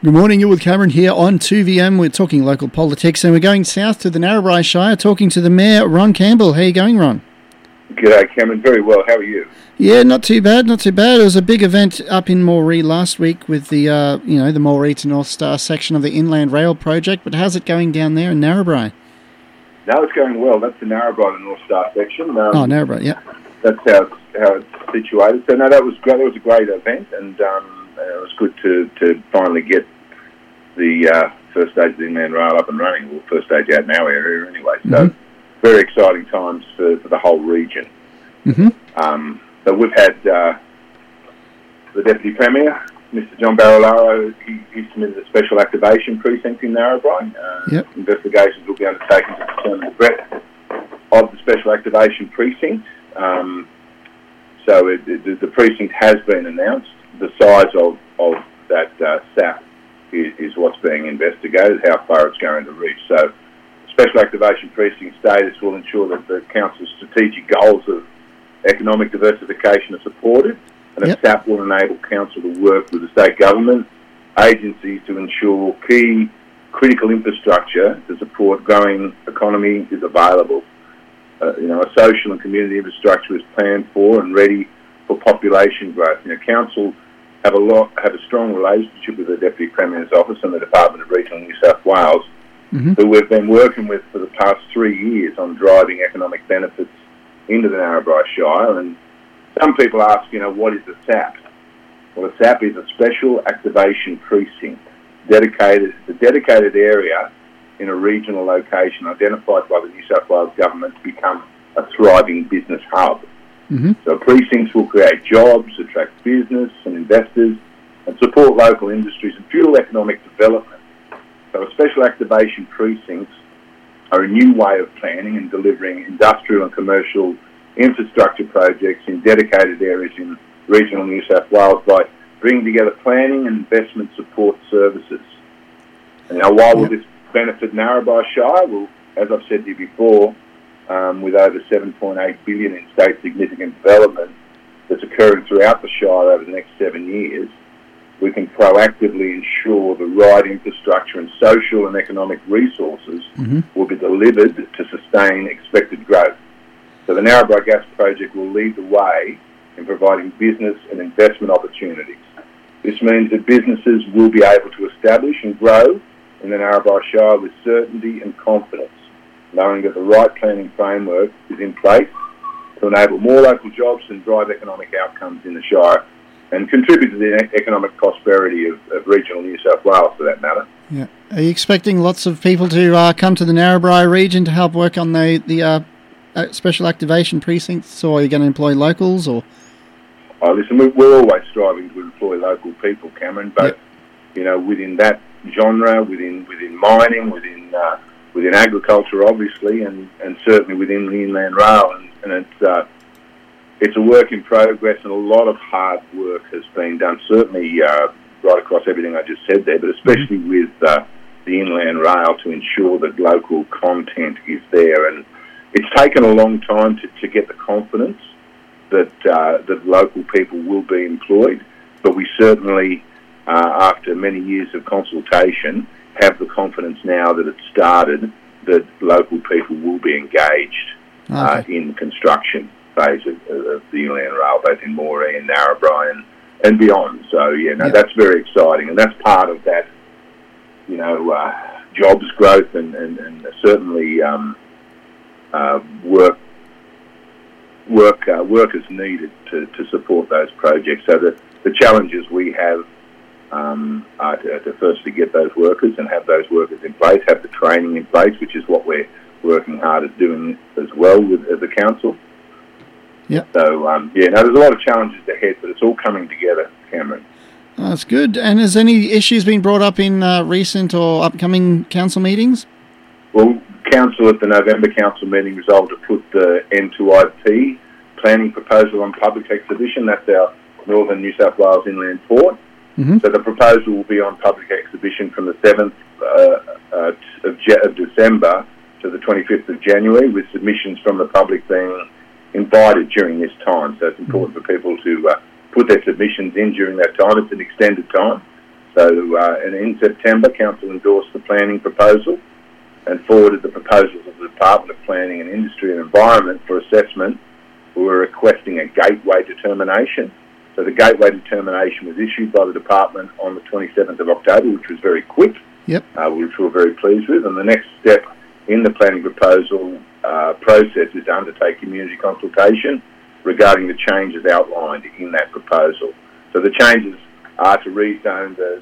Good morning, you're with Cameron here on 2VM. We're talking local politics and we're going south to the Narrabri Shire talking to the Mayor, Ron Campbell. How are you going, Ron? G'day, Cameron. Very well. How are you? Yeah, not too bad, not too bad. It was a big event up in Moree last week with the, uh, you know, the Moree to North Star section of the Inland Rail project. But how's it going down there in Narrabri? No, it's going well. That's the Narrabri to North Star section. Um, oh, Narrabri, yeah. That's how it's, how it's situated. So no, that was great. That was a great event, and um, it was good to, to finally get the uh, first stage of the Inland Rail up and running. Well, first stage out in our area anyway. So Mm-hmm. very exciting times for, for the whole region. Mm-hmm. Um, so we've had uh, the Deputy Premier, Mr John Barilaro, he, he submitted a special activation precinct in Narrabri. Uh, Yep. Investigations will be undertaken to determine the breadth of the special activation precinct. Um, so it, it, the precinct has been announced. The size of, of that uh, SAP is, is what's being investigated, how far it's going to reach. So special activation precinct status will ensure that the council's strategic goals of economic diversification are supported, and Yep. a SAP will enable council to work with the state government agencies to ensure key critical infrastructure to support growing economy is available. Uh, you know, a social and community infrastructure is planned for and ready for population growth. You know, council have a lot have a strong relationship with the Deputy Premier's office and the Department of Regional New South Wales, Mhm. who we've been working with for the past three years on driving economic benefits into the Narrabri Shire. And some people ask, you know, what is a SAP? Well, a SAP is a special activation precinct, dedicated it's a dedicated area in a regional location identified by the New South Wales government to become a thriving business hub. Mhm. So precincts will create jobs, attract business and investors, and support local industries and fuel economic development. So special activation precincts are a new way of planning and delivering industrial and commercial infrastructure projects in dedicated areas in regional New South Wales by bringing together planning and investment support services. And now, why will Yep. this benefit Narrabri Shire? Well, as I've said to you before, um, with over 7.8 billion in state significant development that's occurring throughout the Shire over the next seven years, we can proactively ensure the right infrastructure and social and economic resources Mhm. will be delivered to sustain expected growth. So the Narrabri Gas Project will lead the way in providing business and investment opportunities. This means that businesses will be able to establish and grow in the Narrabri Shire with certainty and confidence, knowing that the right planning framework is in place to enable more local jobs and drive economic outcomes in the Shire and contribute to the economic prosperity of, of regional New South Wales for that matter. Yeah. Are you expecting lots of people to uh, come to the Narrabri region to help work on the, the uh, uh, special activation precincts, or are you going to employ locals, or? Oh, listen, we- we're always striving to employ local people, Cameron, but Yep. you know, within that genre, within within mining, within uh, within agriculture, obviously, and, and certainly within the inland rail, and, and it's uh, it's a work in progress, and a lot of hard work has been done. Certainly, uh, right across everything I just said there, but especially with uh, the inland rail to ensure that local content is there, and it's taken a long time to, to get the confidence that uh, that local people will be employed, but we certainly, uh, after many years of consultation, have the confidence now that it's started that local people will be engaged uh, in the construction phase of, of the inland rail, both in Moree and Narrabri and, and beyond. So yeah, no, Yeah. that's very exciting, and that's part of that, you know, uh, jobs growth and and, and certainly um, uh, work work uh, workers needed to, to support those projects. So the, the challenges we have um, are to, to firstly get those workers and have those workers in place, have the training in place, which is what we're working hard at doing as well with as a council. Yep. So um, yeah, no, there's a lot of challenges ahead, but it's all coming together, Cameron. That's good. And has any issues been brought up in uh, recent or upcoming council meetings? Well, council at the November council meeting resolved to put the N2IP planning proposal on public exhibition. That's our Northern New South Wales inland port. Mhm. So the proposal will be on public exhibition from the 7th uh, uh, of, Je- of December to the 25th of January, with submissions from the public being invited during this time. So it's important for people to uh, put their submissions in during that time. It's an extended time. So, uh, and in September, Council endorsed the planning proposal and forwarded the proposals of the Department of Planning and Industry and Environment for assessment. We were requesting a gateway determination. So the gateway determination was issued by the department on the 27th of October, which was very quick, Yep. uh, which we were very pleased with. And the next step in the planning proposal uh, process is to undertake community consultation regarding the changes outlined in that proposal. So the changes are to rezone the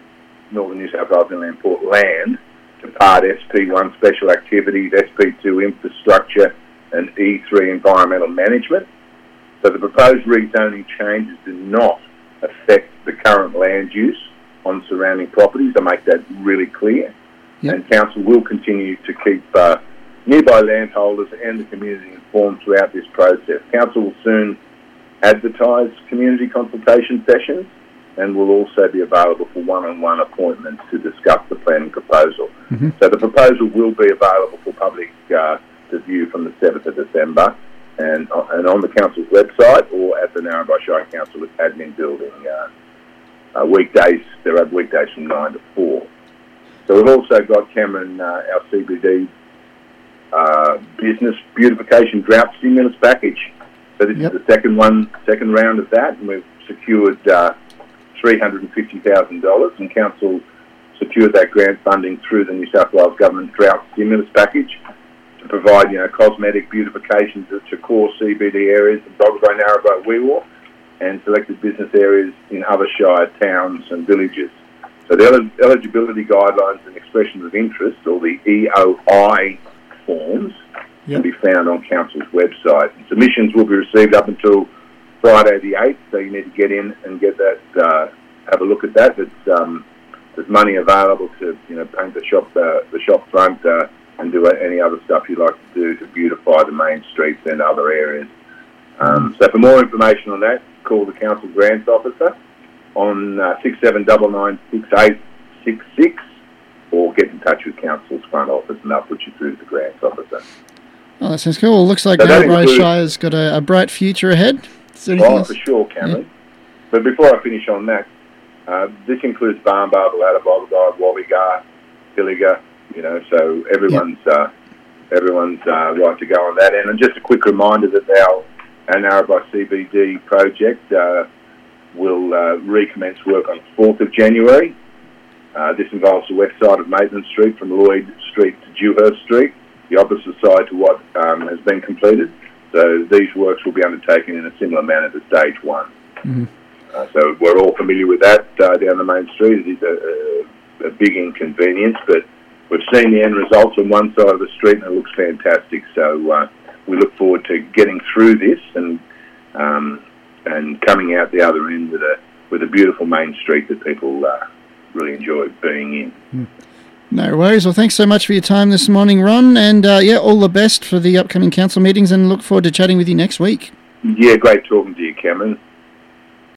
Northern New South Wales Inland Port land to part SP1 special activities, SP2 infrastructure, and E3 environmental management. So the proposed rezoning changes do not affect the current land use on surrounding properties. I make that really clear. Yep. And council will continue to keep uh, nearby landholders and the community informed throughout this process. Council will soon advertise community consultation sessions and will also be available for one-on-one appointments to discuss the planning proposal. Mhm. So the proposal will be available for public uh, to view from the 7th of December and, uh, and on the council's website or at the Narrabri Shire Council admin building. Uh, uh, weekdays, there are weekdays from 9 to 4. So we've also got Cameron, uh, our CBD uh, business beautification drought stimulus package. So this Yep. is the second one, second round of that, and we've secured uh, three hundred and fifty thousand dollars, and council secured that grant funding through the New South Wales government drought stimulus package to provide, you know, cosmetic beautification to, core CBD areas of Dog's Bay, Narrabri, Wee and selected business areas in other Shire towns and villages. So the eligibility guidelines and expressions of interest, or the EOI forms, Yep. can be found on Council's website. Submissions will be received up until Friday the 8th, so you need to get in and get that, uh, have a look at that. There's, um, there's money available to, you know, paint the shop, uh, the shop front uh, and do any other stuff you'd like to do to beautify the main streets and other areas. Um, so for more information on that, call the Council Grants Officer on uh, 67996866 or get in touch with Council's front office and they'll put you through to the Grants Officer. Oh, that sounds cool. Looks like So Narrabri Shire's got a, a bright future ahead. Is there anything Oh, else? for sure, Cameron. But before I finish on that, uh, this includes Barnbar, Bellata, Boggabog, Gwabegar, Pilliga, you know, so everyone's uh, everyone's uh, right to go on that end. And just a quick reminder that our, our Narrabri CBD project uh, will uh, recommence work on the 4th of January. Uh, this involves the west side of Maitland Street from Lloyd Street to Dewhurst Street, the opposite side to what um, has been completed. So these works will be undertaken in a similar manner to stage one. Mhm. Uh, so we're all familiar with that uh, down the main street. It is a, a, a big inconvenience, but we've seen the end results on one side of the street and it looks fantastic. So uh, we look forward to getting through this and um, and coming out the other end with a with a beautiful main street that people uh, really enjoy being in. No worries. Well, thanks so much for your time this morning, Ron. And uh, yeah, all the best for the upcoming council meetings and look forward to chatting with you next week. Yeah, great talking to you, Cameron.